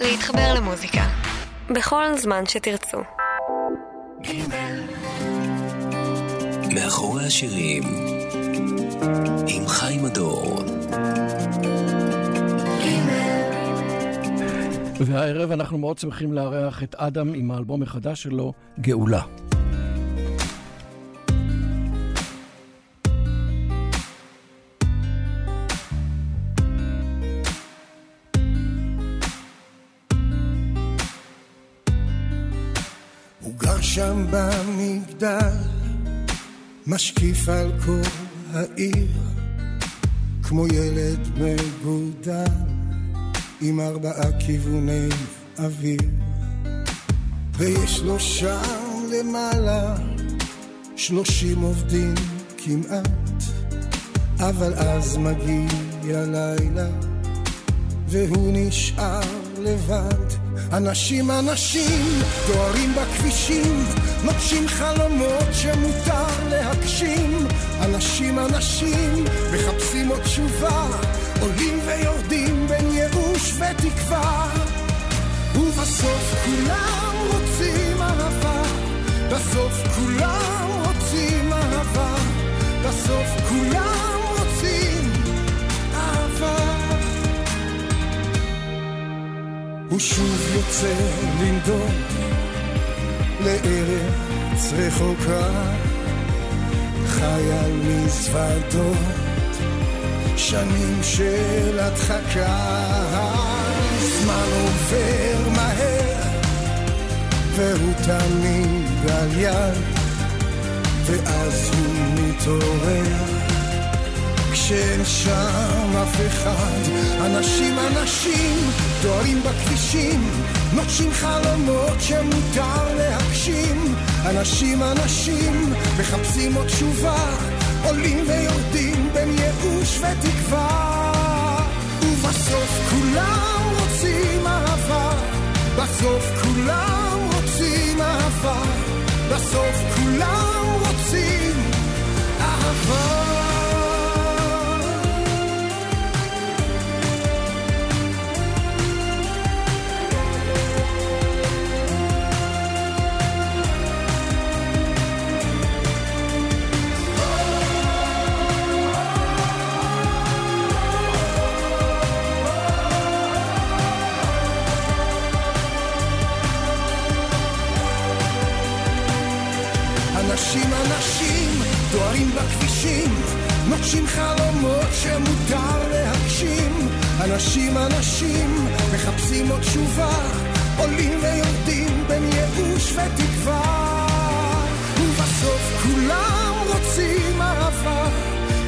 להתחבר למוזיקה. בכל זמן שתרצו. מאחורי השירים עם חיים הדור והערב אנחנו מאוד שמחים לארח את אדם עם האלבום החדש שלו, גאולה. שם במגדל, משקיף על כל העיר, כמו ילד מגודל, עם ארבעה כיווני אוויר. ויש לו שם למעלה שלושים עובדים כמעט, אבל אז מגיע לילה, והוא נשאר לבד. אנשים אנשים דוהרים בכבישים, נוטשים חלומות שמותר להגשים. אנשים אנשים מחפשים עוד תשובה, עולים ויורדים בין ייאוש ותקווה. ובסוף כולם רוצים אהבה, בסוף כולם רוצים אהבה, בסוף כולם הוא שוב יוצא לנדוד לארץ רחוקה, חי על מזוודות, שנים של הדחקה. זמן עובר מהר, והוא תמיד על יד, ואז הוא מתעורר. כשאין שם אף אחד. אנשים אנשים דוהרים בכבישים, נוטשים חלומות שמותר להגשים. אנשים אנשים מחפשים עוד תשובה, עולים ויורדים בין ייאוש ותקווה. ובסוף כולם רוצים אהבה, בסוף כולם רוצים אהבה, בסוף כולם נוטשים חלומות שמותר להגשים. אנשים אנשים מחפשים עוד תשובה, עולים ויורדים בין ייאוש ותקווה. ובסוף כולם רוצים אהבה,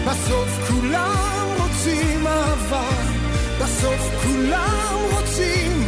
בסוף כולם רוצים אהבה, בסוף כולם רוצים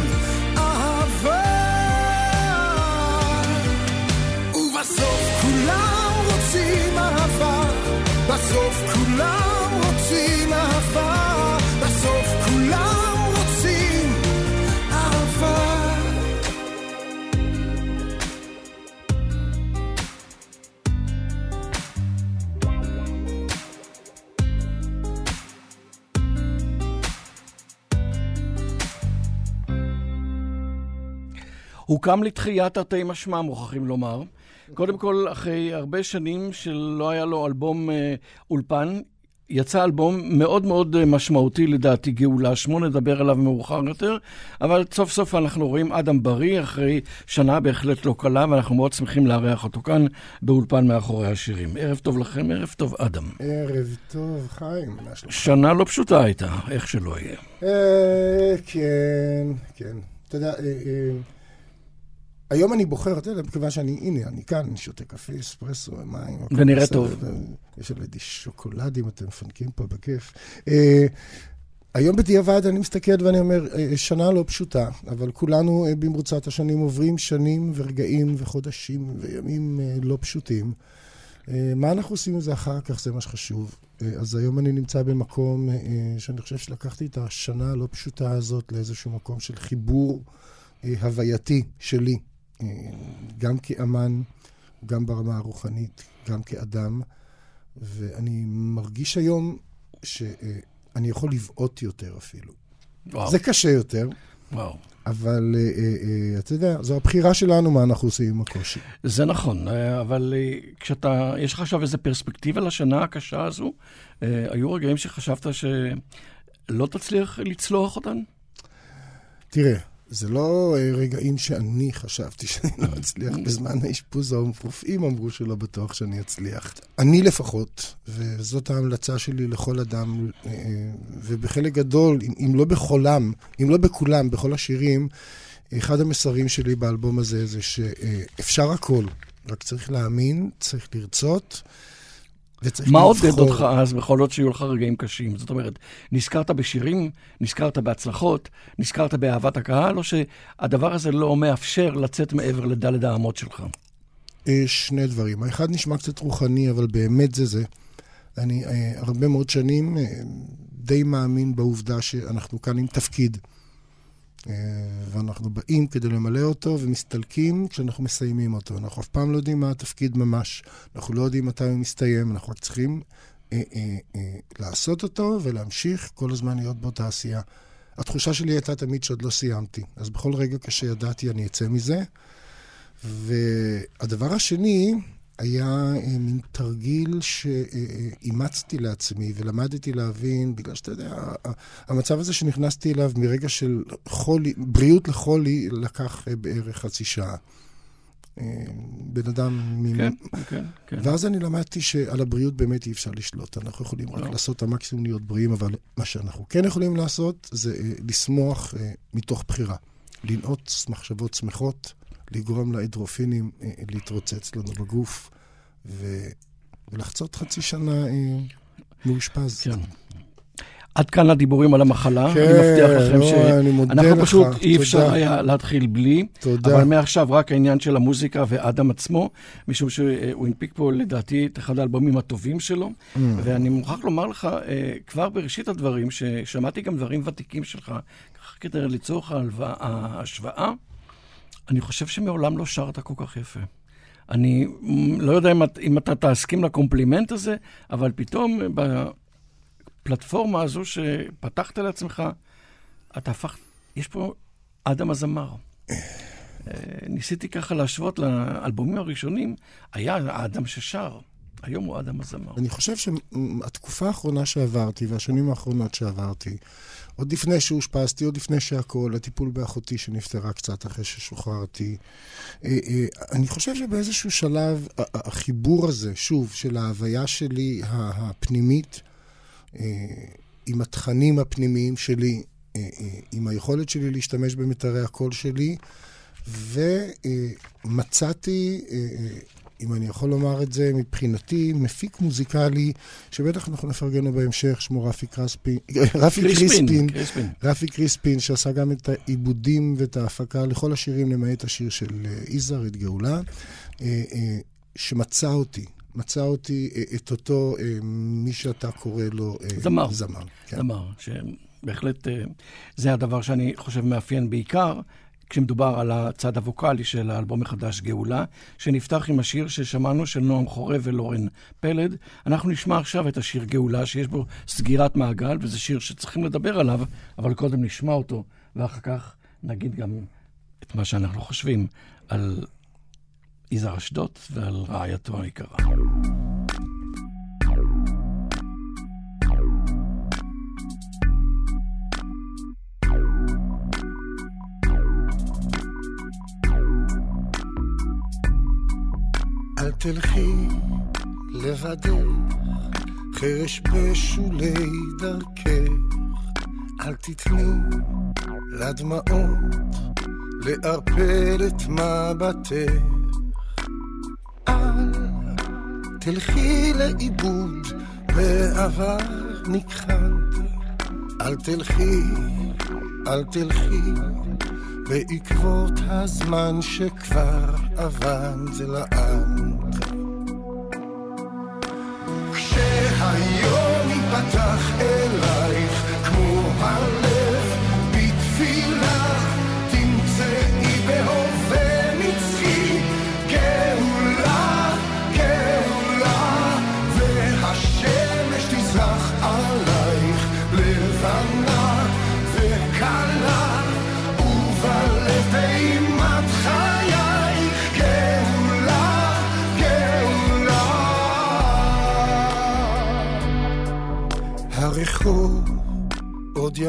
הוקם לתחייה תרתי משמע, מוכרחים לומר. קודם כל, אחרי הרבה שנים שלא היה לו אלבום אה, אולפן, יצא אלבום מאוד מאוד אה, משמעותי לדעתי, גאולה שמו, נדבר עליו מאוחר יותר, אבל סוף סוף אנחנו רואים אדם בריא, אחרי שנה בהחלט לא קלה, ואנחנו מאוד שמחים לארח אותו כאן באולפן מאחורי השירים. ערב טוב לכם, ערב טוב אדם. ערב טוב, חיים? שנה לא פשוטה הייתה, איך שלא יהיה. אה, כן, כן. אתה יודע, אה, אה, היום אני בוחר, אתה יודע, מכיוון שאני, הנה, אני כאן, אני שותה קפה, אספרסו, מים. ונראה טוב. יש עליי שוקולדים, אתם מפנקים פה בכיף. אה, היום בדיעבד אני מסתכל ואני אומר, אה, שנה לא פשוטה, אבל כולנו אה, במרוצת השנים עוברים שנים ורגעים וחודשים וימים לא פשוטים. מה אנחנו עושים עם זה אחר כך, זה מה שחשוב. אז היום אני נמצא במקום שאני חושב שלקחתי את השנה הלא פשוטה הזאת לאיזשהו מקום של חיבור הווייתי שלי, גם כאמן, גם ברמה הרוחנית, גם כאדם, ואני מרגיש היום שאני יכול לבעוט יותר אפילו. וואו. זה קשה יותר, וואו. אבל אה, אה, אה, אתה יודע, זו הבחירה שלנו מה אנחנו עושים עם הקושי. זה נכון, אה, אבל אה, כשאתה, יש לך עכשיו איזו פרספקטיבה לשנה הקשה הזו, אה, היו רגעים שחשבת שלא תצליח לצלוח אותן? תראה, זה לא אה, רגעים שאני חשבתי שאני לא אצליח. בזמן האשפוז הרופאים אמרו שלא בטוח שאני אצליח. אני לפחות, וזאת ההמלצה שלי לכל אדם, אה, ובחלק גדול, אם לא בכולם, אם לא בכולם, בכל השירים, אחד המסרים שלי באלבום הזה זה שאפשר הכל, רק צריך להאמין, צריך לרצות. מה. עודד אותך אז בכל זאת שיהיו לך רגעים קשים? זאת אומרת, נזכרת בשירים, נזכרת בהצלחות, נזכרת באהבת הקהל, או שהדבר הזה לא מאפשר לצאת מעבר לדלת האמות שלך? אה, שני דברים. האחד נשמע קצת רוחני, אבל באמת זה זה. אני אה, הרבה מאוד שנים אה, די מאמין בעובדה שאנחנו כאן עם תפקיד. אה, ואנחנו באים כדי למלא אותו ומסתלקים כשאנחנו מסיימים אותו. אנחנו אף פעם לא יודעים מה התפקיד ממש. אנחנו לא יודעים מתי הוא מסתיים, אנחנו רק צריכים אה, אה, לעשות אותו ולהמשיך כל הזמן להיות באותה עשייה. התחושה שלי הייתה תמיד שעוד לא סיימתי. אז בכל רגע כשידעתי אני אצא מזה. והדבר השני היה אה, מין תרגיל שאימצתי לעצמי ולמדתי להבין, בגלל שאתה יודע, המצב הזה שנכנסתי אליו מרגע של חולי, בריאות לחולי, לקח אה, בערך חצי שעה. אה, בן אדם... מ- כן, כן, כן. ואז אני למדתי שעל הבריאות באמת אי אפשר לשלוט. אנחנו יכולים רק לא. לעשות את המקסימום להיות בריאים, אבל מה שאנחנו כן יכולים לעשות זה לשמוח מתוך בחירה. לנעוץ מחשבות שמחות, לגרום לאדרופינים אה, להתרוצץ לנו בגוף, ו... ולחצות חצי שנה אה, מאושפז. כן. עד כאן הדיבורים על המחלה. כן, אני מבטיח לכם לא, שאנחנו לך, פשוט אי אפשר תודה. היה להתחיל בלי. תודה. אבל מעכשיו רק העניין של המוזיקה ואדם עצמו, משום שהוא הנפיק פה לדעתי את אחד האלבומים הטובים שלו, Mm. ואני מוכרח לומר לך, אה, כבר בראשית הדברים, ששמעתי גם דברים ותיקים שלך, ככה כדי לצורך ההשוואה, אני חושב שמעולם לא שרת כל כך יפה. אני לא יודע אם, אם אתה תסכים לקומפלימנט הזה, אבל פתאום בפלטפורמה הזו שפתחת לעצמך, אתה הפכת, יש פה אדם הזמר. אה, ניסיתי ככה להשוות לאלבומים הראשונים, היה האדם ששר, היום הוא אדם הזמר. אני חושב שהתקופה האחרונה שעברתי, והשנים האחרונות שעברתי, עוד לפני שאושפזתי, עוד לפני שהכול, הטיפול באחותי שנפטרה קצת אחרי ששוחררתי, אה, אה, אני חושב שבאיזשהו שלב, החיבור הזה, שוב, של ההוויה שלי הפנימית, אה, עם התכנים הפנימיים שלי, עם היכולת שלי להשתמש במיתרי הקול שלי, ומצאתי, אם אני יכול לומר את זה, מבחינתי, מפיק מוזיקלי, שבטח אנחנו נפרגן לו בהמשך, שמו רפי קרספין, רפי קריספין, קריספין. רפי קריספין, שעשה גם את העיבודים ואת ההפקה לכל השירים, למעט השיר של אה, יזהר, את גאולה, אה, אה, שמצא אותי, מצא אותי את אותו, מי שאתה קורא לו... זמר. זמר, כן. זמר, שבהחלט זה הדבר שאני חושב מאפיין בעיקר. כשמדובר על הצד הווקאלי של האלבום החדש גאולה, שנפתח עם השיר ששמענו של נועם חורב ולורן פלד. אנחנו נשמע עכשיו את השיר גאולה, שיש בו סגירת מעגל, וזה שיר שצריכים לדבר עליו, אבל קודם נשמע אותו, ואחר כך נגיד גם את מה שאנחנו חושבים על יזהר אשדוד ועל רעייתו היקרה. אל תלכי לבדך, חרש בשולי דרכך, אל תתני לדמעות לערפל את מבטך. אל תלכי לאיבוד בעבר נכחד, אל תלכי, אל תלכי בעקבות הזמן שכבר אבד לעד. כשהיום ייפתח אלייך כמו הלב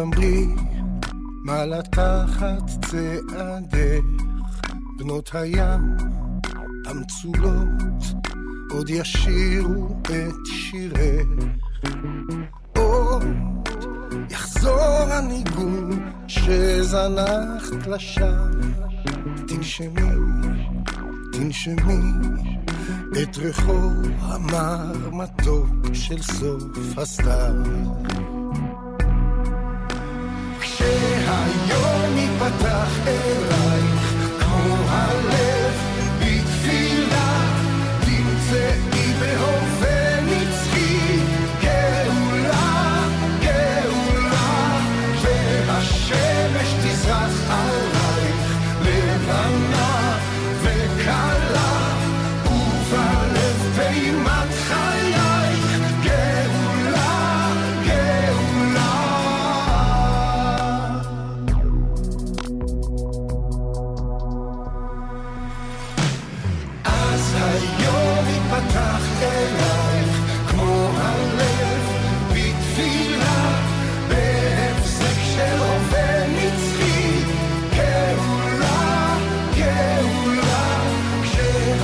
עוד ימריא מה לקחת צעדך, בנות הים המצולות עוד ישירו את שירך. עוד יחזור הניגון שזנחת לשווא. תנשמי, תנשמי את ריחו המר מתוק של סוף הסתיו. כשהיום ייפתח אלייך כמו הלב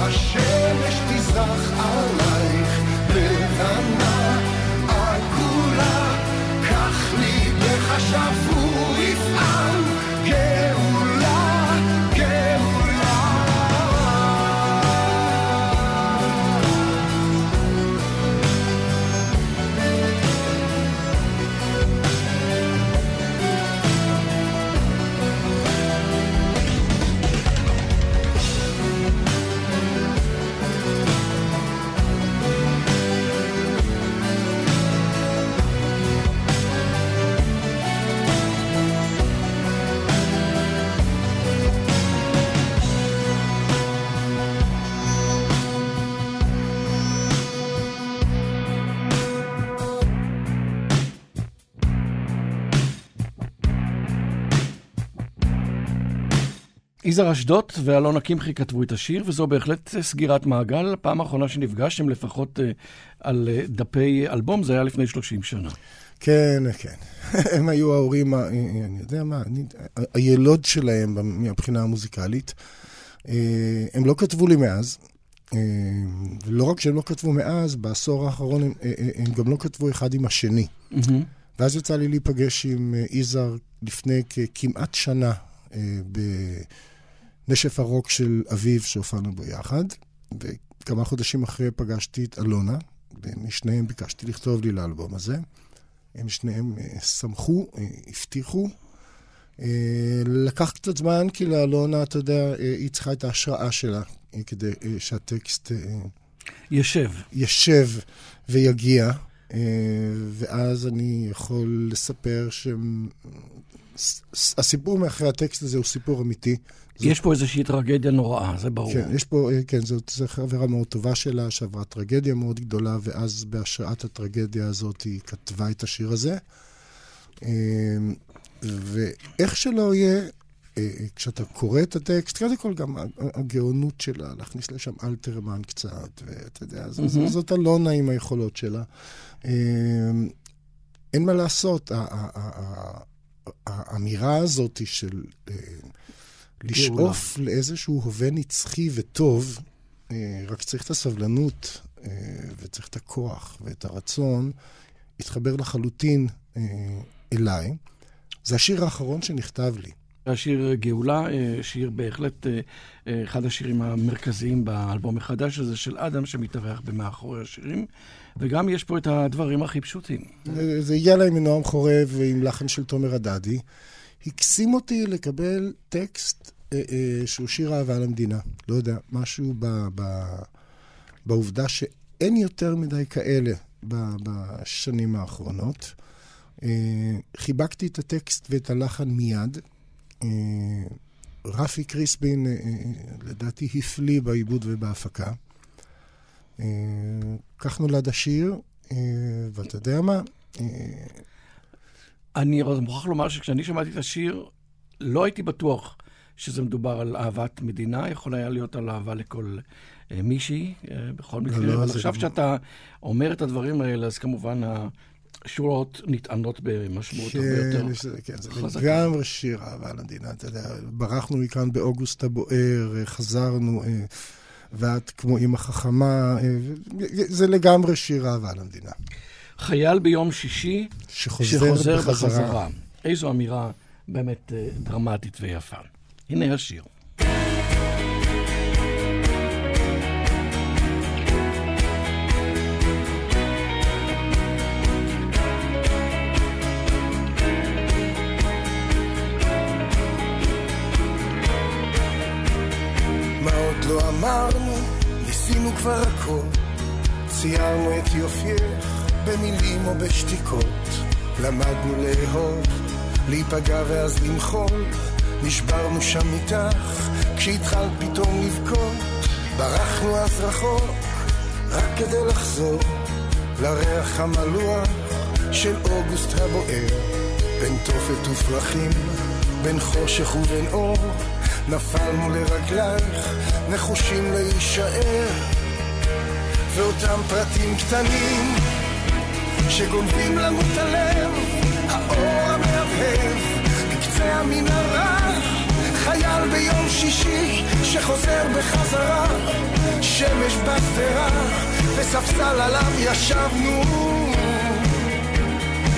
כשהשמש תזרח עלייך יזהר אשדות ואלונה קמחי כתבו את השיר, וזו בהחלט סגירת מעגל. הפעם האחרונה שנפגשתם לפחות אה, על אה, דפי אלבום, זה היה לפני 30 שנה. כן, כן. הם היו ההורים, אני יודע מה, אני, הילוד שלהם מהבחינה המוזיקלית. אה, הם לא כתבו לי מאז. אה, ולא רק שהם לא כתבו מאז, בעשור האחרון הם, אה, אה, הם גם לא כתבו אחד עם השני. ואז יצא לי להיפגש עם אה, יזהר לפני כמעט שנה אה, בנשף הרוק של אביו שהופענו בו יחד, וכמה חודשים אחרי פגשתי את אלונה, ומשניהם ביקשתי לכתוב לי לאלבום הזה. הם שניהם אה, שמחו, אה, הבטיחו. אה, לקח קצת זמן, כי לאלונה, אתה יודע, היא צריכה את ההשראה שלה כדי שהטקסט ישב. ישב ויגיע, ואז אני יכול לספר שהסיפור מאחורי הטקסט הזה הוא סיפור אמיתי. זאת- יש פה איזושהי טרגדיה נוראה, זה ברור. כן, יש פה, אה, כן, זאת זו חברה מאוד טובה שלה, שעברה טרגדיה מאוד גדולה, ואז בהשראת הטרגדיה הזאת היא כתבה את השיר הזה. אה, ואיך שלא יהיה, אה, כשאתה קורא את הטקסט, קודם כל גם הגאונות שלה, להכניס לשם אלתרמן קצת, ואתה יודע, ז- זאת אלונה עם היכולות שלה. אה, אין מה לעשות, האמירה הזאת של אה, לשאוף לאיזשהו הווה נצחי וטוב, אה, רק צריך את הסבלנות אה, וצריך את הכוח ואת הרצון, התחבר לחלוטין אליי. זה השיר האחרון שנכתב לי. השיר גאולה, שיר בהחלט אחד השירים המרכזיים באלבום החדש הזה של אדם, שמתארח במאחורי השירים, וגם יש פה את הדברים הכי פשוטים. זה הגיע אליי מנועם חורב ועם לחן של תומר הדדי. הקסים אותי לקבל טקסט אה, אה, שהוא שיר אהבה למדינה. לא יודע, משהו ב, ב, בעובדה שאין יותר מדי כאלה ב, בשנים האחרונות. אה, חיבקתי את הטקסט ואת הלחן מיד. רפי קריסבין, לדעתי, הפליא בעיבוד ובהפקה. אה, כך נולד השיר, אה, ואתה יודע מה? אה, אני מוכרח לומר שכשאני שמעתי את השיר, לא הייתי בטוח שזה מדובר על אהבת מדינה, יכול היה להיות על אהבה לכל אה, מישהי, אה, בכל מקרה. לא, אבל עכשיו גם- שאתה אומר את הדברים האלה, אז כמובן ה- שורות נטענות במשמעות כן, הרבה יותר כן, זה. לגמרי שיר אהבה למדינה, אתה יודע, ברחנו מכאן באוגוסט הבוער, אה, חזרנו, אה, ואת כמו אימא חכמה, אה, זה לגמרי שיר אהבה למדינה. חייל ביום שישי שחוזר, שחוזר בחזרה. בחזרה. איזו אמירה באמת אה, דרמטית ויפה. הנה השיר. אמרנו, ניסינו כבר הכל. ציירנו את יופייך במילים או בשתיקות. למדנו לאהוב, להיפגע ואז למחול. נשברנו שם איתך, כשהתחלת פתאום לבכות. ברחנו אז רחוק, רק כדי לחזור לריח המלוח של אוגוסט הבוער. בין תופת ופרחים, בין חושך ובין אור, נפלנו לרגלייך, נחושים להישאר. ואותם פרטים קטנים שגונבים לנו את הלב, האור המהבהב בקצה המנהרה, חייל ביום שישי שחוזר בחזרה, שמש בשדרה וספסל עליו ישבנו.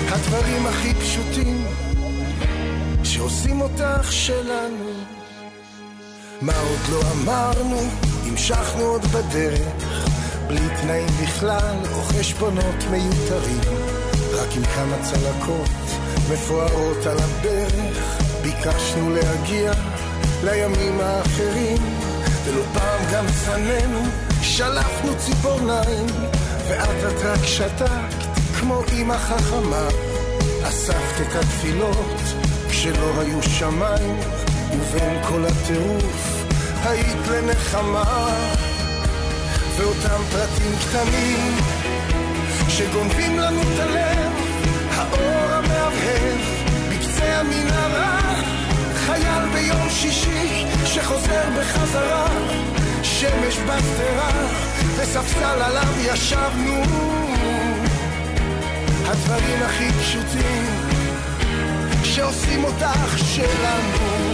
הדברים הכי פשוטים שעושים אותך שלנו. מה עוד לא אמרנו, המשכנו עוד בדרך, בלי תנאים בכלל או חשבונות מיותרים, רק עם כמה צלקות מפוארות על הברך, ביקשנו להגיע לימים האחרים, ולא פעם גם שנאנו, שלפנו ציפורניים, ואת את רק שתקת כמו אמא חכמה, אספת את התפילות כשלא היו שמיים, ובין כל הטירוף היית לנחמה. ואותם פרטים קטנים שגונבים לנו את הלב, האור המהבהב בקצה המנהרה, חייל ביום שישי שחוזר בחזרה, שמש בשדרה וספסל עליו ישבנו. הדברים הכי פשוטים שעושים אותך שלנו.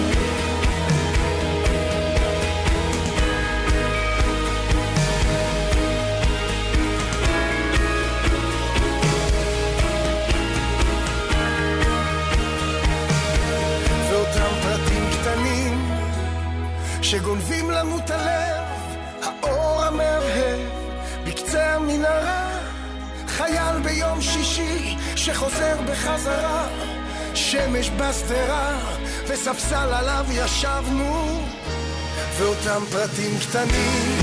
שגונבים לנו את הלב, האור המהבהב בקצה המנהרה, חייל ביום שישי שחוזר בחזרה, שמש בשדרה וספסל עליו ישבנו, ואותם פרטים קטנים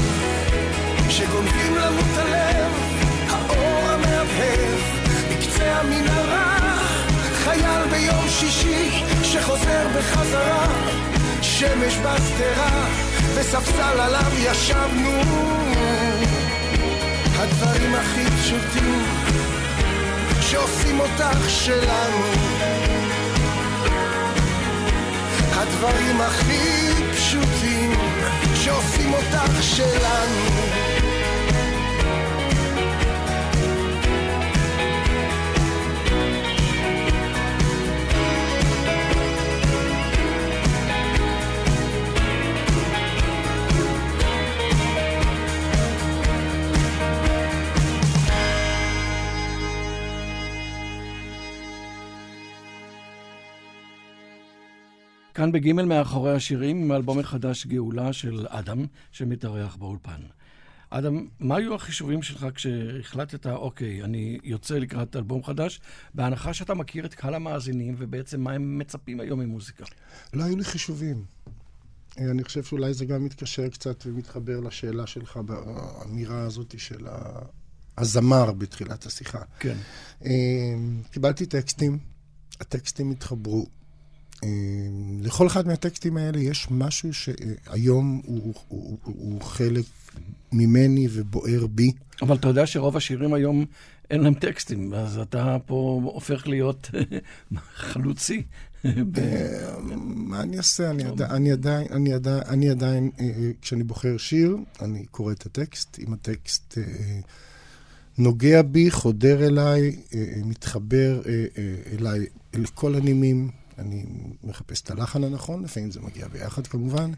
שגונבים לנו את הלב, האור המהבהב בקצה המנהרה, חייל ביום שישי שחוזר בחזרה, שמש בשדרה וספסל עליו ישבנו. הדברים הכי פשוטים שעושים אותך שלנו. הדברים הכי פשוטים שעושים אותך שלנו. כאן בגימל מאחורי השירים, מאלבום החדש גאולה של אדם, שמתארח באולפן. אדם, מה היו החישובים שלך כשהחלטת, אוקיי, אני יוצא לקראת אלבום חדש, בהנחה שאתה מכיר את קהל המאזינים, ובעצם מה הם מצפים היום ממוזיקה? לא היו לי חישובים. אני חושב שאולי זה גם מתקשר קצת ומתחבר לשאלה שלך באמירה הזאת של הזמר בתחילת השיחה. כן. אה, קיבלתי טקסטים, הטקסטים התחברו. אה, לכל אחד מהטקסטים האלה יש משהו שהיום הוא, הוא, הוא, הוא חלק ממני ובוער בי. אבל אתה יודע שרוב השירים היום אין להם טקסטים, אז אתה פה הופך להיות חלוצי. אה, מה אני אעשה? אני עדיין, אני עדיין, אני עדיין, אה, אה, כשאני בוחר שיר, אני קורא את הטקסט. אם הטקסט אה, נוגע בי, חודר אליי, מתחבר אליי, לכל הנימים. אני מחפש את הלחן הנכון, לפעמים זה מגיע ביחד כמובן.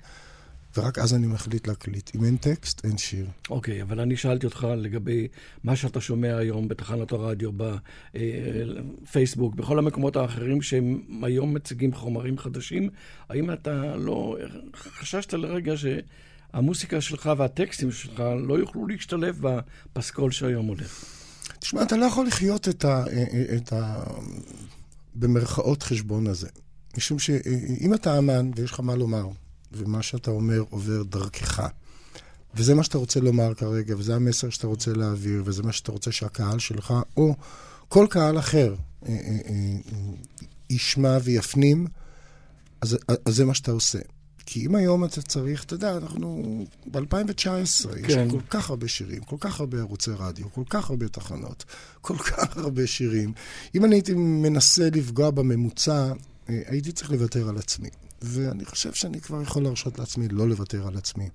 ורק אז אני מחליט להקליט. אם אין טקסט, אין שיר. אוקיי, okay, אבל אני שאלתי אותך לגבי מה שאתה שומע היום בתחנות הרדיו, בפייסבוק, בכל המקומות האחרים שהם היום מציגים חומרים חדשים, האם אתה לא חששת לרגע שהמוסיקה שלך והטקסטים שלך לא יוכלו להשתלב בפסקול שהיום הולך? תשמע, אתה לא יכול לחיות את ה... את ה... במרכאות חשבון הזה. משום שאם אתה אמן ויש לך מה לומר, ומה שאתה אומר עובר דרכך. וזה מה שאתה רוצה לומר כרגע, וזה המסר שאתה רוצה להעביר, וזה מה שאתה רוצה שהקהל שלך, או כל קהל אחר, אה, אה, אה, ישמע ויפנים, אז, אז זה מה שאתה עושה. כי אם היום אתה צריך, אתה יודע, אנחנו ב-2019, כן. יש כל כך הרבה שירים, כל כך הרבה ערוצי רדיו, כל כך הרבה תחנות, כל כך הרבה שירים. אם אני הייתי מנסה לפגוע בממוצע, הייתי צריך לוותר על עצמי. ואני חושב שאני כבר יכול להרשות לעצמי לא לוותר על עצמי.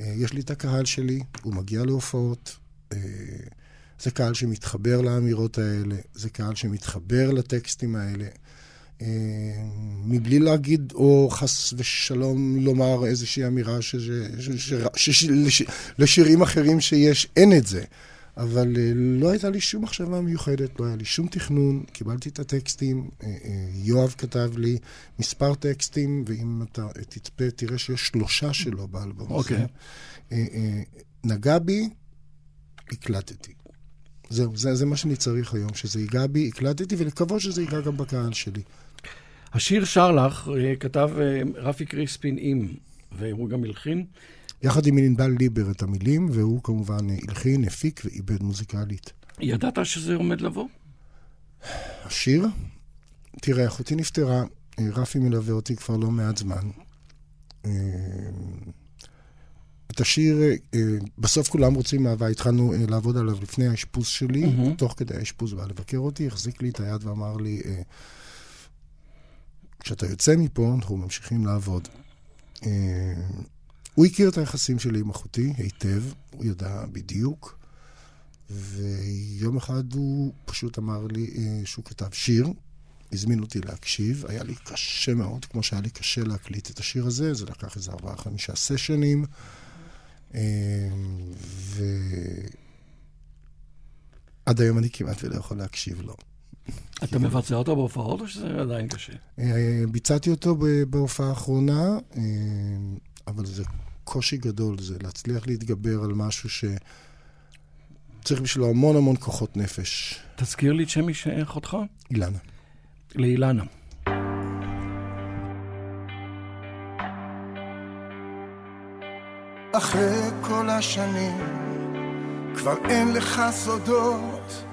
אה, יש לי את הקהל שלי, הוא מגיע להופעות. אה, זה קהל שמתחבר לאמירות האלה, זה קהל שמתחבר לטקסטים האלה. אה, מבלי להגיד, או חס ושלום לומר איזושהי אמירה שלשירים אחרים שיש, אין את זה. אבל אה, לא הייתה לי שום מחשבה מיוחדת, לא היה לי שום תכנון, קיבלתי את הטקסטים, אה, יואב כתב לי מספר טקסטים, ואם אתה תצפה, תראה שיש שלושה שלו באלבום. הזה. אוקיי. נגע בי, הקלטתי. זהו, זה, זה מה שאני צריך היום, שזה ייגע בי, הקלטתי, ולקוות שזה ייגע גם בקהל שלי. השיר שר לך, כתב רפי קריספין עם, והוא גם הלחין. יחד עם ענבל ליבר את המילים, והוא כמובן הלחין, הפיק ועיבד מוזיקלית. ידעת שזה עומד לבוא? השיר? תראה, אחותי נפטרה, רפי מלווה אותי כבר לא מעט זמן. אה, את השיר, אה, בסוף כולם רוצים אהבה, התחלנו אה, לעבוד עליו לפני האשפוז שלי, mm-hmm. תוך כדי האשפוז בא לבקר אותי, החזיק לי את היד ואמר לי, כשאתה יוצא מפה, אנחנו ממשיכים לעבוד. הוא הכיר את היחסים שלי עם אחותי היטב, הוא ידע בדיוק, ויום אחד הוא פשוט אמר לי אה, שהוא כתב שיר, הזמין אותי להקשיב, היה לי קשה מאוד, כמו שהיה לי קשה להקליט את השיר הזה, זה לקח איזה ארבעה, חמישה סשנים, אה, ועד היום אני כמעט ולא יכול להקשיב לו. אתה מבצע אותו בהופעות או שזה עדיין קשה? אה, ביצעתי אותו בהופעה האחרונה, אבל זה קושי גדול, זה להצליח להתגבר על משהו ש... צריך בשבילו המון המון כוחות נפש. תזכיר לי את שם אחותך? אילנה. לאילנה. אחרי כל השנים כבר אין לך סודות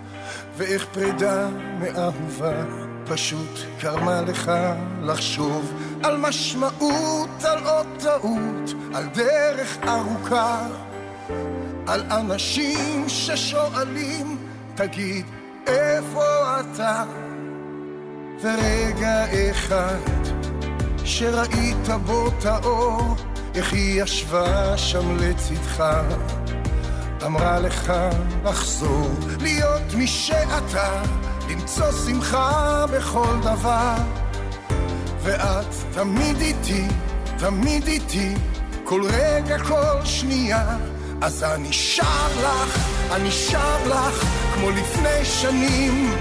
ואיך פרידה מאהובה פשוט גרמה לך לחשוב על משמעות, על עוד טעות, על דרך ארוכה, על אנשים ששואלים, תגיד, איפה אתה? ורגע אחד שראית בו את האור, איך היא ישבה שם לצדך, אמרה לך לחזור, להיות מי שאתה, למצוא שמחה בכל דבר. ואת תמיד איתי, תמיד איתי, כל רגע, כל שנייה. אז אני שר לך, אני שר לך, כמו לפני שנים,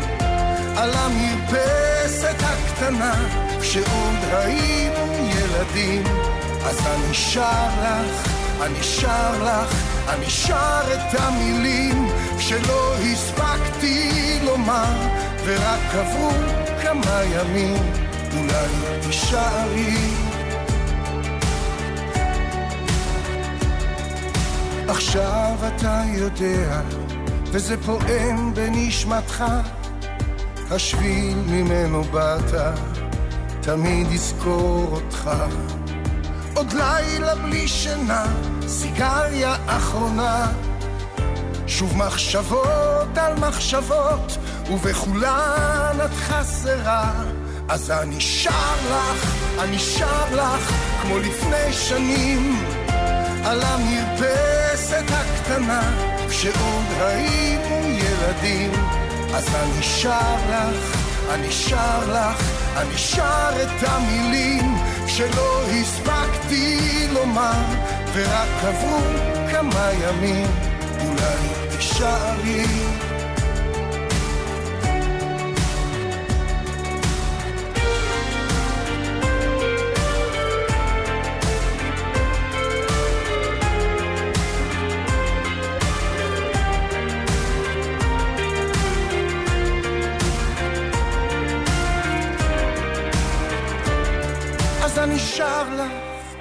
על המרפסת הקטנה, כשעוד היינו ילדים. אז אני שר לך, אני שר לך, אני שר את המילים שלא הספקתי לומר, ורק עברו כמה ימים. אולי תישארי. עכשיו אתה יודע, וזה פועם בנשמתך, השביל ממנו באת, תמיד יזכור אותך. עוד לילה בלי שינה, סיגריה אחרונה, שוב מחשבות על מחשבות, ובכולן את חסרה. אז אני שר לך, אני שר לך, כמו לפני שנים, על המרפסת הקטנה, כשעוד היינו ילדים. אז אני שר לך, אני שר לך, אני שר את המילים שלא הספקתי לומר, ורק עברו כמה ימים, אולי תישארי.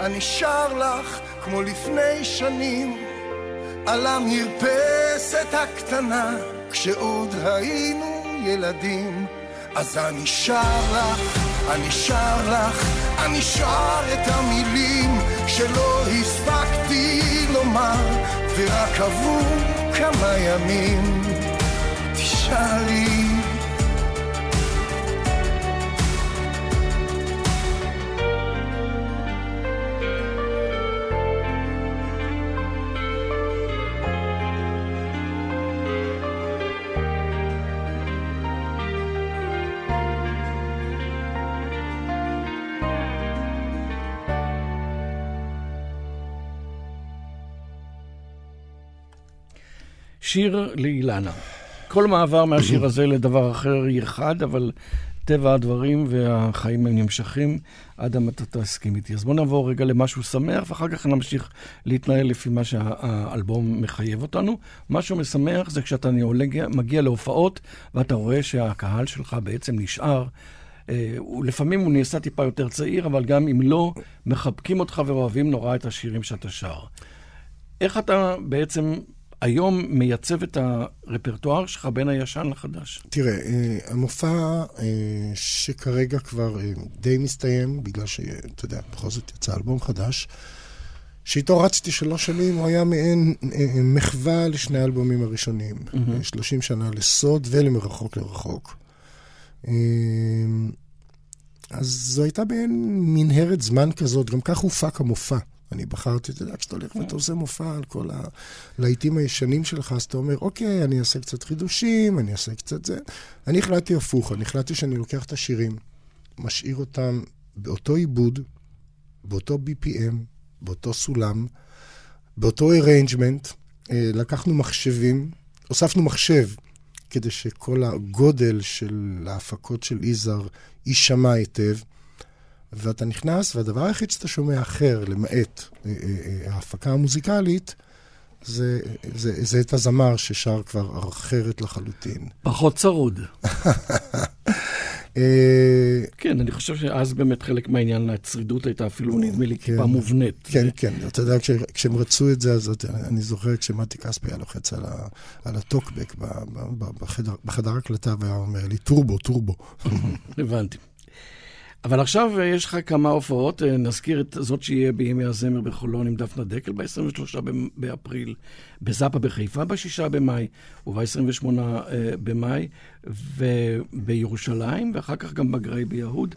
אני שר לך, כמו לפני שנים, על המרפסת הקטנה, כשעוד היינו ילדים. אז אני שר לך, אני שר לך, אני שר את המילים שלא הספקתי לומר, ורק עברו כמה ימים. תישארי. שיר לאילנה. כל מעבר מהשיר הזה לדבר אחר ירחד, אבל טבע הדברים והחיים הם נמשכים עד אתה תסכים איתי. אז בואו נעבור רגע למשהו שמח, ואחר כך נמשיך להתנהל לפי מה שהאלבום מחייב אותנו. משהו משמח זה כשאתה מגיע להופעות, ואתה רואה שהקהל שלך בעצם נשאר. אה, לפעמים הוא נעשה טיפה יותר צעיר, אבל גם אם לא, מחבקים אותך ואוהבים נורא את השירים שאתה שר. איך אתה בעצם היום מייצב את הרפרטואר שלך בין הישן לחדש? תראה, המופע שכרגע כבר די מסתיים, בגלל שאתה יודע, בכל זאת יצא אלבום חדש, שאיתו רצתי שלוש שנים, הוא היה מעין מחווה לשני האלבומים הראשונים. Mm-hmm. 30 שנה לסוד ולמרחוק לרחוק. אז זו הייתה מעין מנהרת זמן כזאת, גם כך הופק המופע. אני בחרתי, אתה יודע, כשאתה הולך ואתה עושה מופע על כל הלהיטים הישנים שלך, אז אתה אומר, אוקיי, אני אעשה קצת חידושים, אני אעשה קצת זה. אני החלטתי הפוך, אני החלטתי שאני לוקח את השירים, משאיר אותם באותו עיבוד, באותו BPM, באותו סולם, באותו arrangement. לקחנו מחשבים, הוספנו מחשב, כדי שכל הגודל של ההפקות של יזהר יישמע היטב. ואתה נכנס, והדבר היחיד שאתה שומע אחר, למעט ההפקה המוזיקלית, זה, זה, זה את הזמר ששר כבר אחרת לחלוטין. פחות צרוד. כן, אני חושב שאז באמת חלק מהעניין, הצרידות הייתה אפילו, נדמה לי, טיפה מובנית. כן, כן. אתה יודע, כשהם רצו את זה, אז אני זוכר כשמתי כספי היה לוחץ על הטוקבק בחדר הקלטה, והיה אומר לי, טורבו, טורבו. הבנתי. אבל עכשיו יש לך כמה הופעות, נזכיר את זאת שיהיה בימי הזמר בחולון עם דפנה דקל ב-23 באפריל, בזאפה בחיפה ב-6 במאי וב-28 במאי, ובירושלים, ואחר כך גם בגריי ביהוד.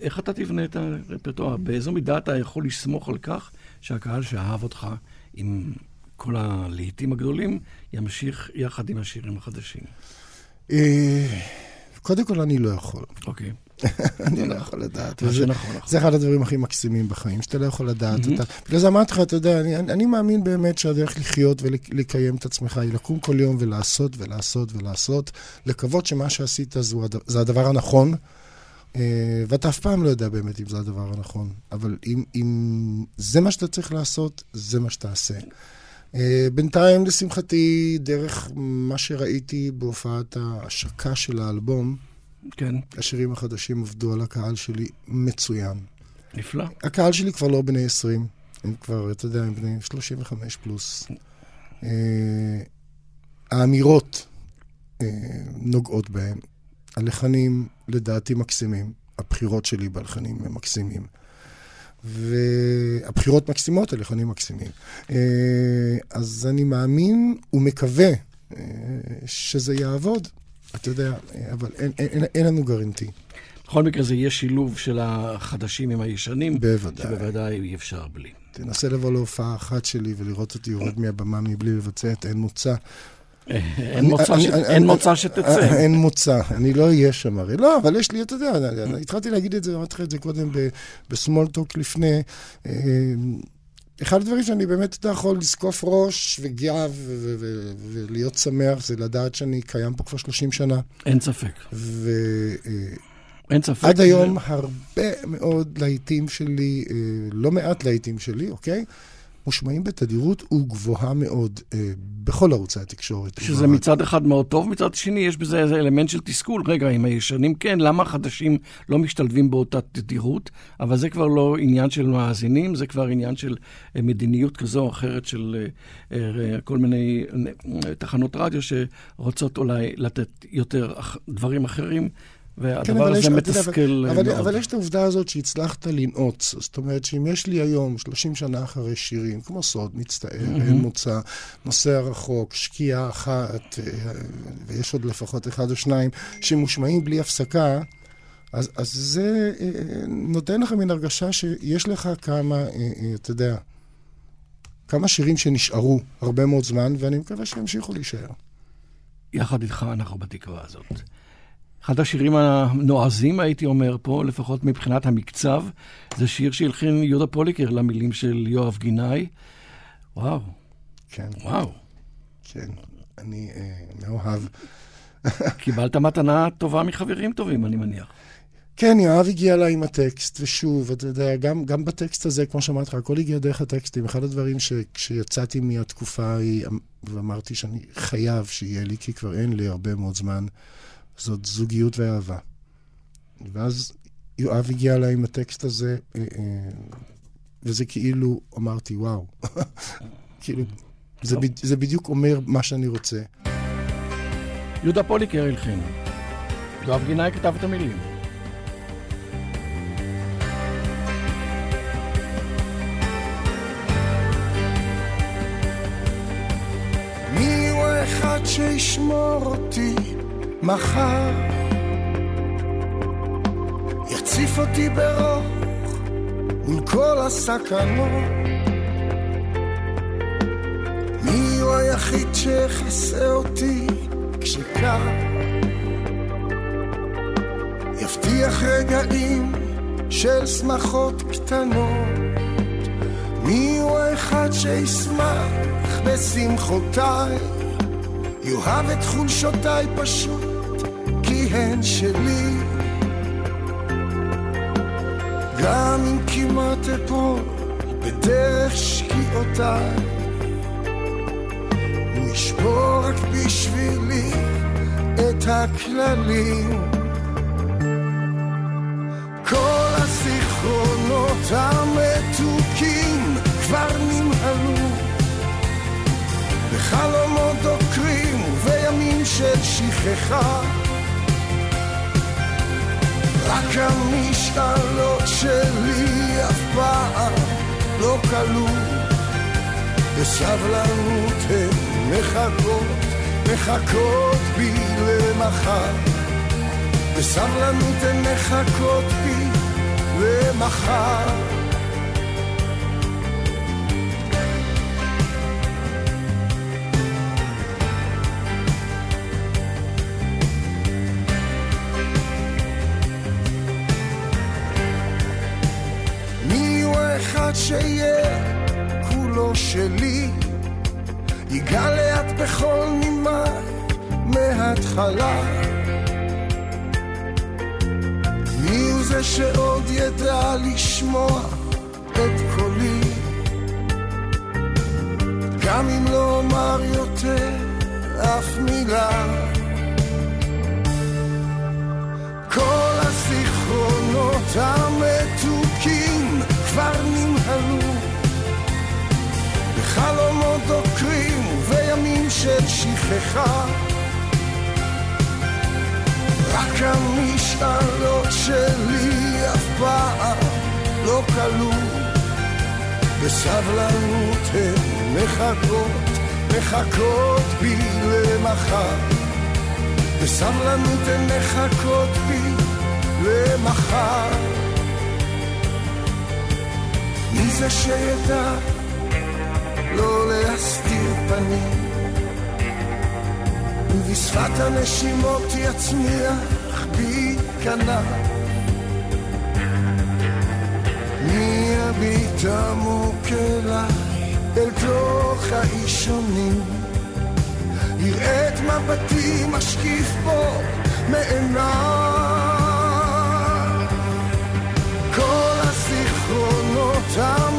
איך אתה תבנה את הרפרטואר? באיזו מידה אתה יכול לסמוך על כך שהקהל שאהב אותך עם כל הלהיטים הגדולים, ימשיך יחד עם השירים החדשים? קודם כל, אני לא יכול. אוקיי. אני לא יכול לדעת. זה נכון. זה אחד הדברים הכי מקסימים בחיים, שאתה לא יכול לדעת. בגלל זה אמרתי לך, אתה יודע, אני מאמין באמת שהדרך לחיות ולקיים את עצמך היא לקום כל יום ולעשות ולעשות ולעשות, לקוות שמה שעשית זה הדבר הנכון, ואתה אף פעם לא יודע באמת אם זה הדבר הנכון, אבל אם זה מה שאתה צריך לעשות, זה מה שתעשה. בינתיים, לשמחתי, דרך מה שראיתי בהופעת ההשקה של האלבום, כן. השירים החדשים עבדו על הקהל שלי מצוין. נפלא. הקהל שלי כבר לא בני 20, הם כבר, אתה יודע, הם בני 35 פלוס. אה, האמירות אה, נוגעות בהם. הלחנים, לדעתי, מקסימים. הבחירות שלי בלחנים הם מקסימים. והבחירות מקסימות, הלחנים מקסימים. אה, אז אני מאמין ומקווה אה, שזה יעבוד. אתה יודע, אבל אין, אין, אין לנו גרנטי. בכל מקרה זה יהיה שילוב של החדשים עם הישנים. בוודאי. שבוודאי אי אפשר בלי. תנסה לבוא להופעה אחת שלי ולראות אותי יורד מהבמה מבלי לבצע את אין מוצא. אין מוצא ש- אין מוצא שתצא. אין מוצא, אני לא אהיה שם הרי. לא, אבל יש לי, אתה יודע, התחלתי להגיד את זה, אמרתי לך את זה קודם בסמולטוק לפני. אה, אחד הדברים שאני באמת, אתה יכול לזקוף ראש וגאה ו- ו- ו- ולהיות שמח, זה לדעת שאני קיים פה כבר 30 שנה. אין ספק. ועד אין ספק. היום הרבה מאוד להיטים שלי, אה, לא מעט להיטים שלי, אוקיי? מושמעים בתדירות וגבוהה מאוד אה, בכל ערוצי התקשורת. שזה מצד אחד מאוד טוב, מצד שני יש בזה איזה אלמנט של תסכול. רגע, אם הישנים כן, למה החדשים לא משתלבים באותה תדירות? אבל זה כבר לא עניין של מאזינים, זה כבר עניין של אה, מדיניות כזו או אחרת של אה, אה, כל מיני אה, תחנות רדיו שרוצות אולי לתת יותר אח- דברים אחרים. כן, והדבר יש- הזה מתסכל אבל, מאוד. אבל יש את העובדה הזאת שהצלחת לנעוץ. זאת אומרת שאם יש לי היום, 30 שנה אחרי שירים, כמו סוד, מצטער, אין מוצא, נוסע רחוק, שקיעה אחת, אה, ויש עוד לפחות אחד או שניים, שמושמעים בלי הפסקה, אז, אז זה אה, נותן לך מין הרגשה שיש לך כמה, אה, אתה יודע, כמה שירים שנשארו הרבה מאוד זמן, ואני מקווה שימשיכו להישאר. יחד איתך אנחנו בתקווה הזאת. אחד השירים הנועזים, הייתי אומר פה, לפחות מבחינת המקצב, זה שיר שהלחין יהודה פוליקר למילים של יואב גינאי. וואו, כן, וואו. כן, אני אה, מאוהב. קיבלת מתנה טובה מחברים טובים, אני מניח. כן, יואב הגיע אליי עם הטקסט, ושוב, אתה יודע, גם, גם בטקסט הזה, כמו שאמרתי לך, הכל הגיע דרך הטקסטים. אחד הדברים שכשיצאתי מהתקופה ההיא, ואמרתי שאני חייב שיהיה לי, כי כבר אין לי הרבה מאוד זמן, זאת זוגיות ואהבה. ואז יואב הגיע אליי עם הטקסט הזה, אה, אה, וזה כאילו, אמרתי, וואו. כאילו, זה, זה בדיוק אומר מה שאני רוצה. יהודה פוליקר הלחין. יואב גינאי כתב את המילים. מי הוא האחד שישמור אותי מחר? יציף אותי ברוך מול כל הסכנות. מי הוא היחיד שיכסה אותי כשקר? יבטיח רגעים של שמחות קטנות. מי הוא האחד שישמח בשמחותיי? יאהב את חולשותיי פשוט, הן שלי. גם אם כמעט אפול בדרך שקיעותיי, הוא ישבור רק בשבילי את הכללים. כל הזיכרונות המתוקים כבר נמהלו בחלומות דוקרים ובימים של שכחה רק המשאלות שלי אף פעם לא כלו בסבלנות הן מחכות, מחכות בי למחר בסבלנות הן מחכות בי למחר. בכל נימה מההתחלה. מי הוא זה שעוד ידע לשמוע את קולי? גם אם לא אומר יותר אף מילה. כל הזיכרונות המתוקים כבר נמהלו בחלומות של שכחה. רק המשאלות שלי אף פעם לא כלו. בסבלנות הן מחכות, מחכות בי למחר. בסבלנות הן מחכות בי למחר. מי זה שידע לא להסתיר פנים ובשפת הנשימות יצמיח בי כנף. מי יביט עמוק אליי אל תוך האישונים יראה את מבטי משקיף בו מעיניי כל הזיכרונות המתוקים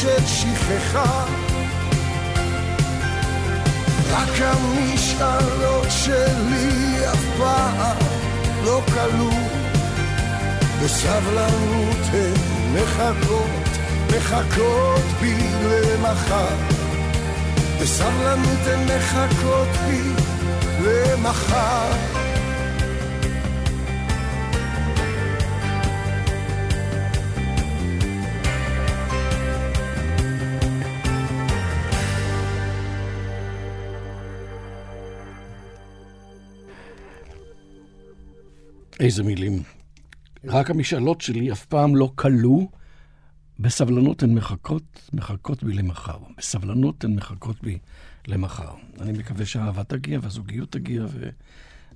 של שכחה. רק המשאלות שלי אף פעם לא כלו. בסבלנות הן מחכות, מחכות בי למחר. בסבלנות הן מחכות בי למחר איזה מילים. רק המשאלות שלי אף פעם לא כלו. בסבלנות הן מחכות, מחכות בי למחר. בסבלנות הן מחכות בי למחר. אני מקווה שהאהבה תגיע והזוגיות תגיע,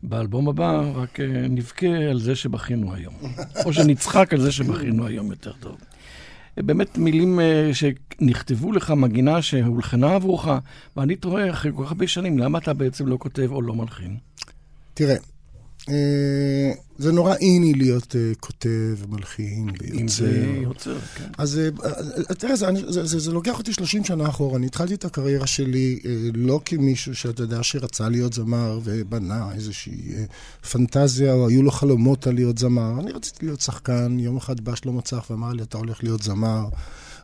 ובאלבום הבא רק אה, נבכה על זה שבכינו היום. או שנצחק על זה שבכינו היום יותר טוב. באמת מילים אה, שנכתבו לך, מגינה שהולחנה עבורך, ואני תוהה אחרי כל כך הרבה שנים, למה אתה בעצם לא כותב או לא מלחין? תראה, אה, זה נורא איני להיות uh, כותב ומלחין ויוצר. אם יוצר, כן. אז uh, תראה, זה, זה, זה, זה לוקח אותי 30 שנה אחורה. אני התחלתי את הקריירה שלי לא כמישהו שאתה יודע שרצה להיות זמר ובנה איזושהי פנטזיה, או היו לו חלומות על להיות זמר. אני רציתי להיות שחקן, יום אחד בא שלמה צח ואמר לי, אתה הולך להיות זמר.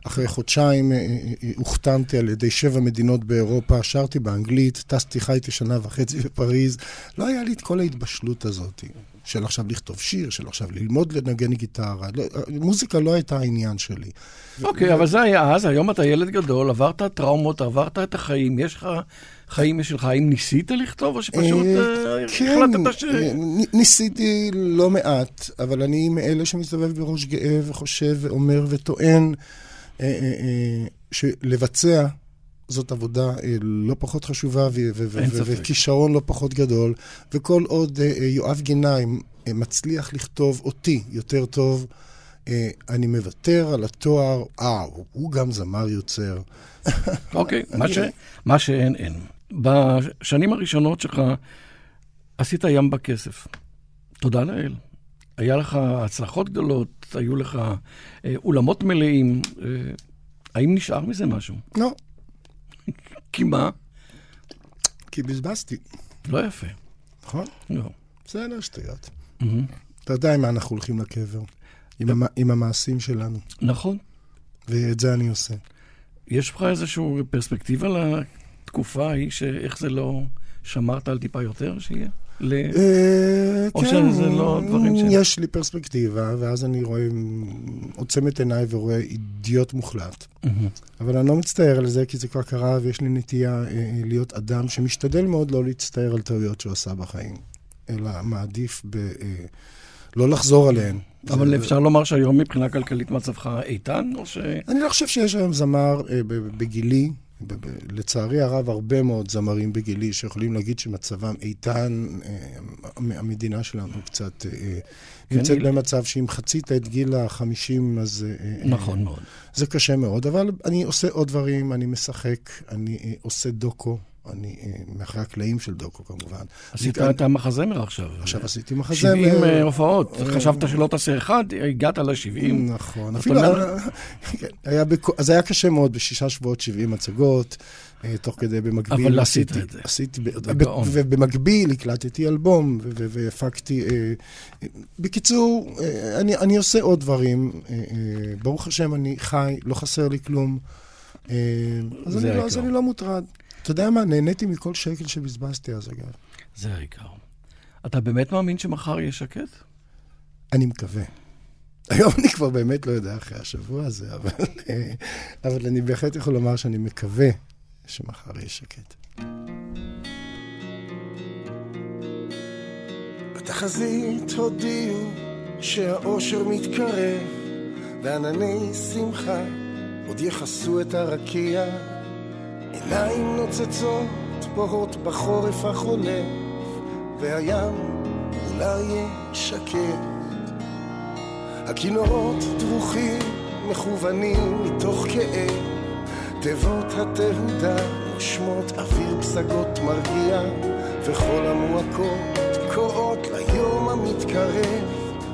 אחרי חודשיים הוחתמתי על ידי שבע מדינות באירופה, שרתי באנגלית, טסתי, חייתי שנה וחצי בפריז. לא היה לי את כל ההתבשלות הזאת. של עכשיו לכתוב שיר, של עכשיו ללמוד לנגן גיטרה. לא, מוזיקה לא הייתה העניין שלי. אוקיי, okay, אבל זה היה אז, היום אתה ילד גדול, עברת טראומות, עברת את החיים, יש לך חיים משלך. האם ניסית לכתוב, או שפשוט אה, כן, החלטת ש... ניסיתי לא מעט, אבל אני מאלה שמסתובב בראש גאה וחושב ואומר וטוען אה, אה, שלבצע זאת עבודה לא פחות חשובה וכישרון לא פחות גדול, וכל עוד יואב גינאי מצליח לכתוב אותי יותר טוב, אני מוותר על התואר, אה, הוא גם זמר יוצר. אוקיי, מה שאין, אין. בשנים הראשונות שלך עשית ים בכסף. תודה לאל. היה לך הצלחות גדולות, היו לך אה, אולמות מלאים. אה, האם נשאר מזה משהו? לא. כי מה? כי בזבזתי. לא יפה. נכון? לא. בסדר, שטויות. אתה יודע עם מה אנחנו הולכים לקבר. עם, המ... עם המעשים שלנו. נכון. ואת זה אני עושה. יש לך איזושהי פרספקטיבה לתקופה ההיא, שאיך זה לא שמרת על טיפה יותר שיהיה? ל... אה, או שזה לא דברים ש... יש לי פרספקטיבה, ואז אני רואה, עוצם את עיניי ורואה אידיוט מוחלט. אבל אני לא מצטער על זה, כי זה כבר קרה, ויש לי נטייה אה, להיות אדם שמשתדל מאוד לא להצטער על טעויות שהוא עשה בחיים, אלא מעדיף ב... אה, לא לחזור עליהן. אבל אפשר לומר שהיום מבחינה כלכלית מצבך איתן, או ש... אני לא חושב שיש היום זמר בגילי, לצערי הרב, הרבה מאוד זמרים בגילי שיכולים להגיד שמצבם איתן, אה, המדינה שלנו קצת אה, כן, נמצאת במצב שאם חצית את גיל החמישים, אז... אה, נכון מאוד. זה קשה מאוד, אבל אני עושה עוד דברים, אני משחק, אני עושה דוקו. אני אה, מאחורי הקלעים של דוקו כמובן. עשית את המחזמר עכשיו. עכשיו עשיתי מחזמר. 70 אה, הופעות. חשבת שלא תעשה אחד, הגעת ל-70. נכון. אפילו... אז היה קשה מאוד בשישה שבועות 70 מצגות. אה, תוך כדי במקביל. אבל עשית את זה. עשיתי, ובמקביל הקלטתי אלבום והפקתי. בקיצור, אני עושה עוד דברים. ברוך השם, אני חי, לא חסר לי כלום. אז אני לא, לא מוטרד. אתה יודע מה? נהניתי מכל שקל שבזבזתי אז, אגב. זה העיקר. אתה באמת מאמין שמחר יהיה שקט? אני מקווה. היום אני כבר באמת לא יודע אחרי השבוע הזה, אבל, אבל אני בהחלט יכול לומר שאני מקווה שמחר יהיה שקט. בתחזית הודיעו שהאושר מתקרב וענני שמחה עוד יכסו את הרקיע. עיניים נוצצות בוהות בחורף החולף, והים אולי שקט. הכינורות דרוכים, מכוונים מתוך כאב, תיבות התהודה נושמות אוויר פסגות מרגיע, וכל המועקות קוראות ליום המתקרב,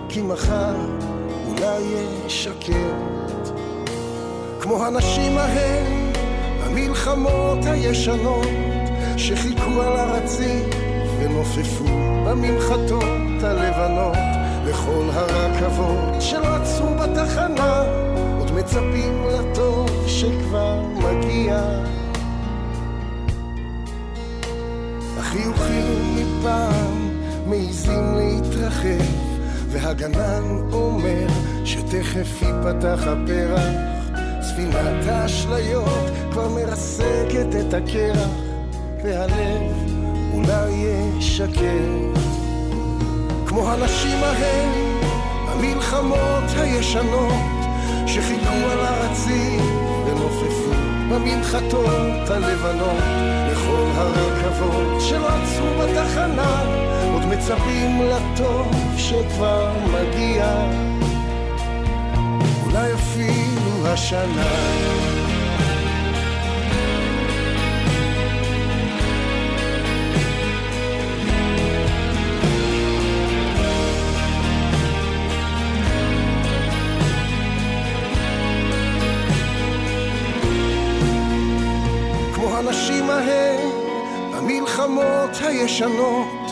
כי מחר אולי שקט. כמו הנשים ההם, המלחמות הישנות, שחיכו על הרציף ונופפו בממחטות הלבנות. לכל הרכבות עצרו בתחנה עוד מצפים לטוב שכבר מגיע. החיוכים מפעם מעיזים להתרחב והגנן אומר שתכף ייפתח הפרח ספינת האשליות כבר מרסקת את הקרח והלב אולי שקט. כמו הנשים ההם, המלחמות הישנות, שחיכו על הרציף ונופפו במנחתות הלבנות, לכל הרכבות עצרו בתחנה, עוד מצפים לטוב שכבר מגיע. אולי אפילו השנה. האנשים ההם במלחמות הישנות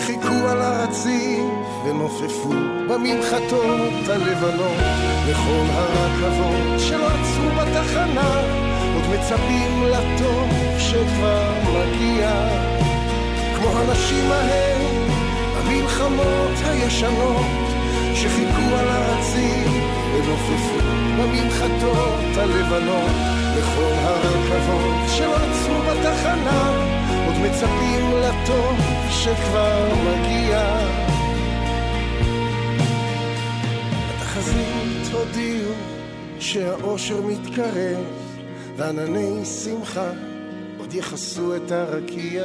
שחיכו על הרציף ונופפו במנחתות הלבנות. לכל הרכבות שלא עצרו בתחנה עוד מצפים לטוב שכבר מגיע. כמו הנשים ההם במלחמות הישנות שחיכו על הרציף ונופפו במנחתות הלבנות. בכל הרכבות שלא עצרו בתחנה, מצפים לטוב שכבר מגיע. בתחזית הודיעו שהאושר מתקרב, וענני שמחה עוד יכסו את הרקיע.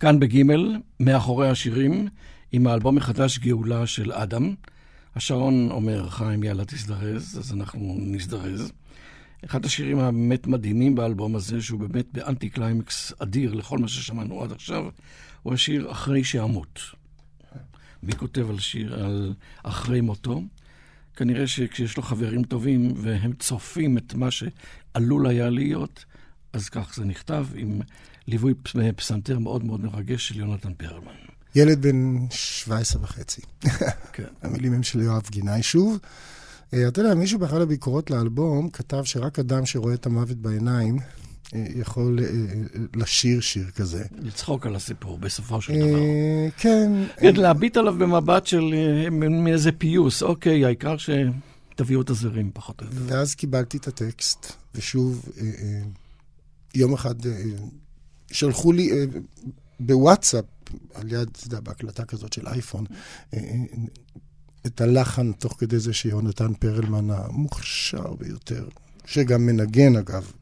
כאן בגימל, מאחורי השירים, עם האלבום החדש גאולה של אדם. השעון אומר, חיים, יאללה תזדרז, אז אנחנו נזדרז. אחד השירים הבאמת מדהימים באלבום הזה, שהוא באמת באנטי קליימקס אדיר לכל מה ששמענו עד עכשיו, הוא השיר אחרי שאמות. מי כותב על שיר, על אחרי מותו? כנראה שכשיש לו חברים טובים והם צופים את מה שעלול היה להיות, אז כך זה נכתב עם ליווי פסנתר מאוד מאוד מרגש של יונתן פרלמן. ילד בן 17 וחצי. כן. המילים הם של יואב גינאי שוב. אה, אתה יודע, מישהו באחד הביקורות לאלבום כתב שרק אדם שרואה את המוות בעיניים אה, יכול אה, לשיר שיר כזה. לצחוק על הסיפור בסופו של דבר. כן. כן, להביט עליו במבט של מאיזה פיוס. אוקיי, העיקר שתביאו את הזרים פחות או יותר. ואז קיבלתי את הטקסט, ושוב, יום אחד שלחו לי בוואטסאפ, על יד, אתה יודע, בהקלטה כזאת של אייפון, אה, אה, את הלחן תוך כדי זה שיונתן פרלמן המוכשר ביותר, שגם מנגן אגב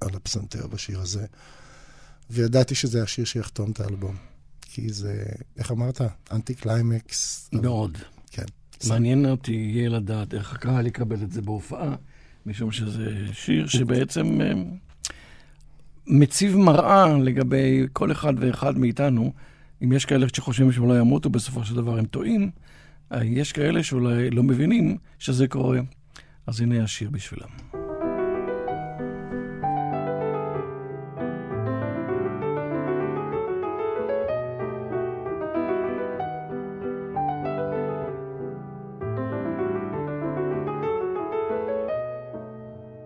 על הפסנתר בשיר הזה, וידעתי שזה השיר שיחתום את האלבום. כי זה, איך אמרת? אנטי קליימקס. מאוד. כן. מעניין אותי יהיה לדעת איך הקהל יקבל את זה בהופעה, משום שזה שיר שבעצם מציב מראה לגבי כל אחד ואחד מאיתנו. אם יש כאלה שחושבים שהם לא ימותו, בסופו של דבר הם טועים. אה, יש כאלה שאולי לא מבינים שזה קורה. אז הנה השיר בשבילם.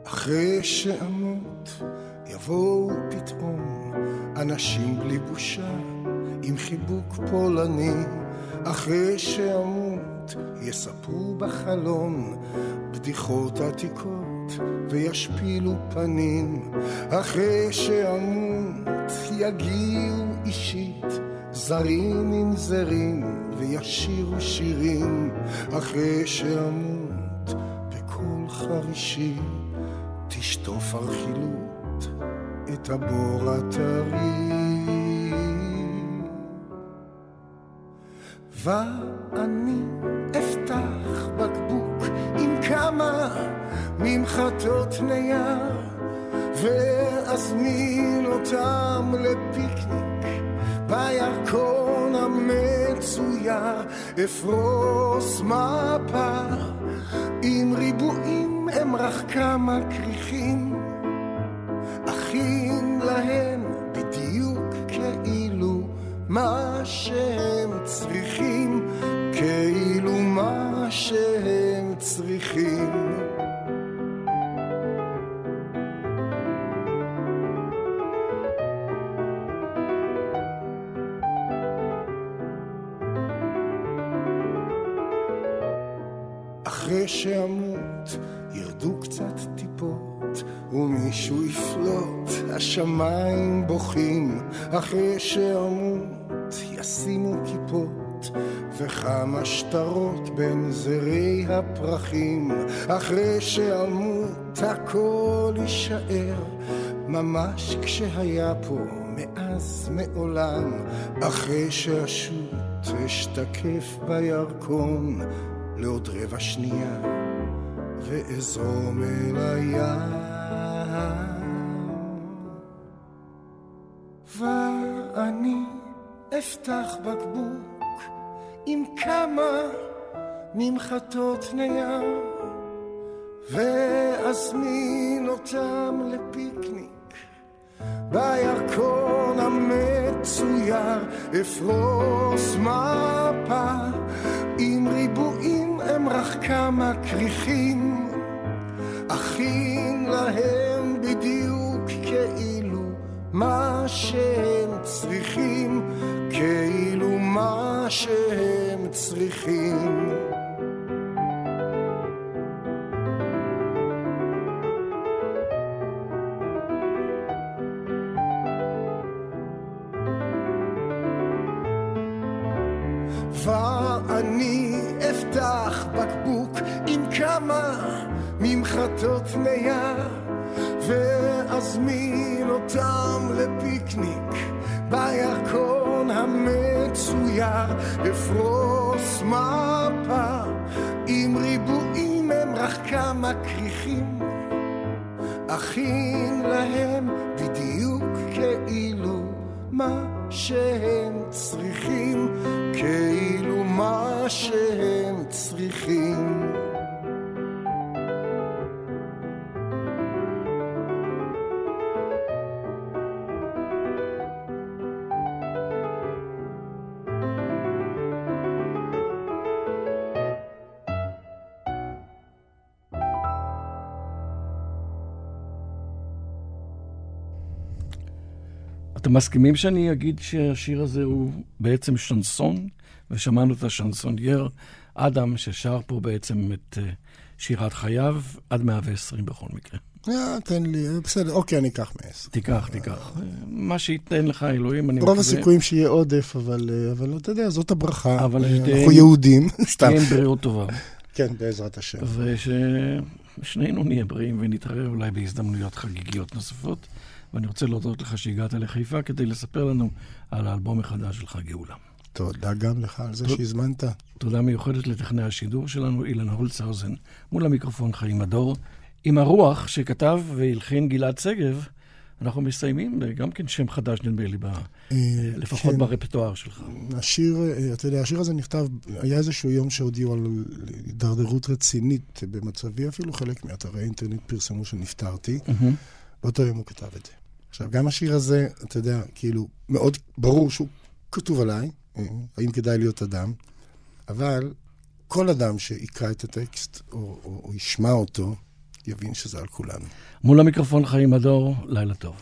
אחרי שאמות יבואו פתאום אנשים בלי בושה עם חיבוק פולני אחרי שאמות יספרו בחלון בדיחות עתיקות וישפילו פנים אחרי שאמות יגיעו אישית, זרים עם זרים, וישירו שירים, אחרי שאמות בקול חרישי, תשטוף הרכילות את הבור הטרי. ואני אפתח בקבוק עם כמה ממחטות נייר, ואזמין אותם לפיקניק בירקון המצויר, אפרוס מפה עם ריבועים רק כמה כריכים, אכין להם מה שהם צריכים, כאילו מה שהם צריכים. אחרי שאמות ירדו קצת טיפות ומישהו יפלוט, השמיים בוכים. אחרי שאמות ישימו כיפות וכמה שטרות בין זרי הפרחים. אחרי שאמות הכל יישאר ממש כשהיה פה מאז מעולם. אחרי שאשות אשתקף בירקון לעוד רבע שנייה ואזרום אל הים. אפתח בקבוק עם כמה ממחטות נייר ואזמין אותם לפיקניק בירקון המצויר. אפרוס מפה עם ריבועים רק כמה כריכים אכין להם בדיוק כאילו מה שהם צריכים כאילו מה שהם צריכים. ואני אפתח בקבוק עם כמה ממחטות נייר ואזמין אותם לפיקניק בירקון המצויר אפרוס מפה עם ריבועים הם רק כמה כריכים אכין להם בדיוק כאילו מה שהם צריכים כאילו מה שהם צריכים. אתם מסכימים שאני אגיד שהשיר הזה הוא בעצם שנסון, ושמענו את השנסונייר אדם ששר פה בעצם את אה, שירת חייו עד 120 בכל מקרה. אה, תן לי, בסדר, אוקיי, אני אקח מעשר. תיקח, תיקח. מה שייתן לך אלוהים, אני רוב הסיכויים שיהיה עודף, אבל, אה, אתה יודע, זאת הברכה. אבל אה, אנחנו יהודים, סתם. תהיה עם בריאות טובה. כן, בעזרת השם. וששנינו נהיה בריאים ונתראה אולי בהזדמנויות חגיגיות נוספות. ואני רוצה להודות לך שהגעת לחיפה כדי לספר לנו על האלבום החדש שלך, גאולה. תודה גם לך על זה. שהזמנת. תודה מיוחדת לטכנאי השידור שלנו, אילן הולצהאוזן, מול המיקרופון חיים הדור. עם הרוח שכתב והלחין גלעד שגב, אנחנו מסיימים גם כן שם חדש, נדמה לי, ב... אה, לפחות כן. ברפטואר שלך. השיר, אה, אתה יודע, השיר הזה נכתב, היה איזשהו יום שהודיעו על הידרדרות רצינית במצבי, אפילו חלק מאתרי האינטרנט פרסמו שנפטרתי. באותו יום הוא כתב את זה. עכשיו, גם השיר הזה, אתה יודע, כאילו, מאוד ברור שהוא כתוב עליי, אה, האם כדאי להיות אדם, אבל כל אדם שיקרא את הטקסט או, או, או ישמע אותו, יבין שזה על כולנו. מול המיקרופון חיים הדור, לילה טוב.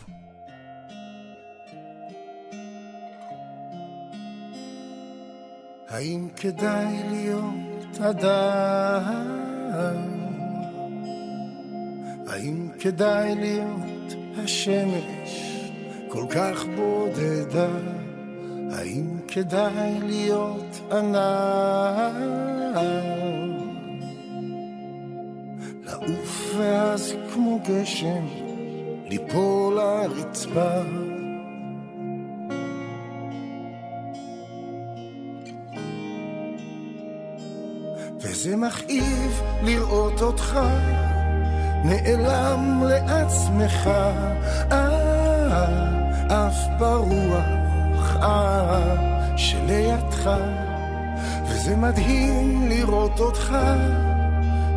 האם כדאי להיות אדם? האם כדאי להיות השמש כל כך בודדה, האם כדאי להיות ענן? לעוף ואז כמו גשם, ליפול לרצפה. וזה מכאיב לראות אותך נעלם לעצמך, אה, עף ברוח, אה, שלידך, וזה מדהים לראות אותך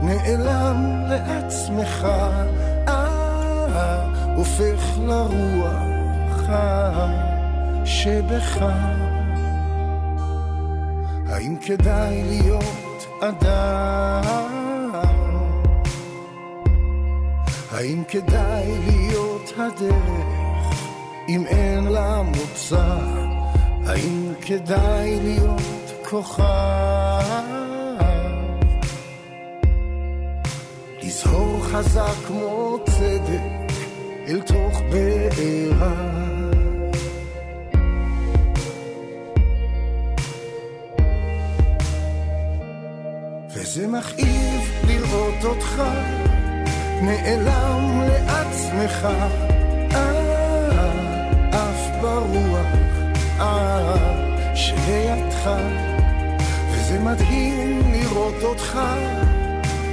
נעלם לעצמך, אה, הופך לרוח שבך. האם כדאי להיות אדם? האם כדאי להיות הדרך אם אין לה מוצא? האם כדאי להיות כוכב? לזהור חזק כמו צדק אל תוך בעירה. וזה מכאיב לראות אותך נעלם לעצמך, אה, עף ברוח, אה, שלידך, וזה מדהים לראות אותך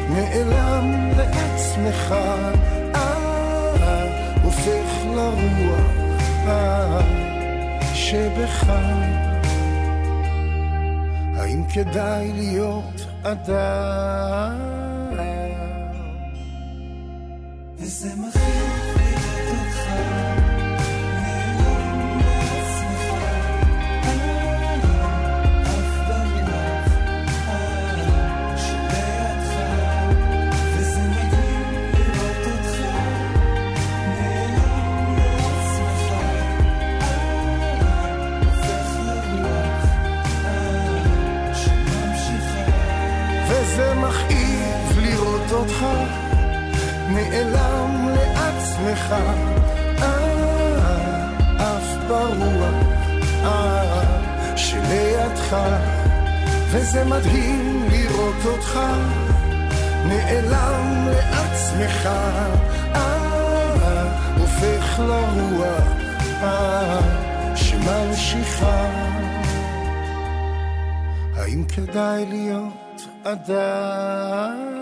נעלם לעצמך, אה, הופך לרוח אה, שבך. האם כדאי להיות אדם? וזה שלידך, וזה מדהים לראות אותך נעלם לעצמך, אה, הופך לרוח, אה, שממשיכה. האם כדאי להיות אדם?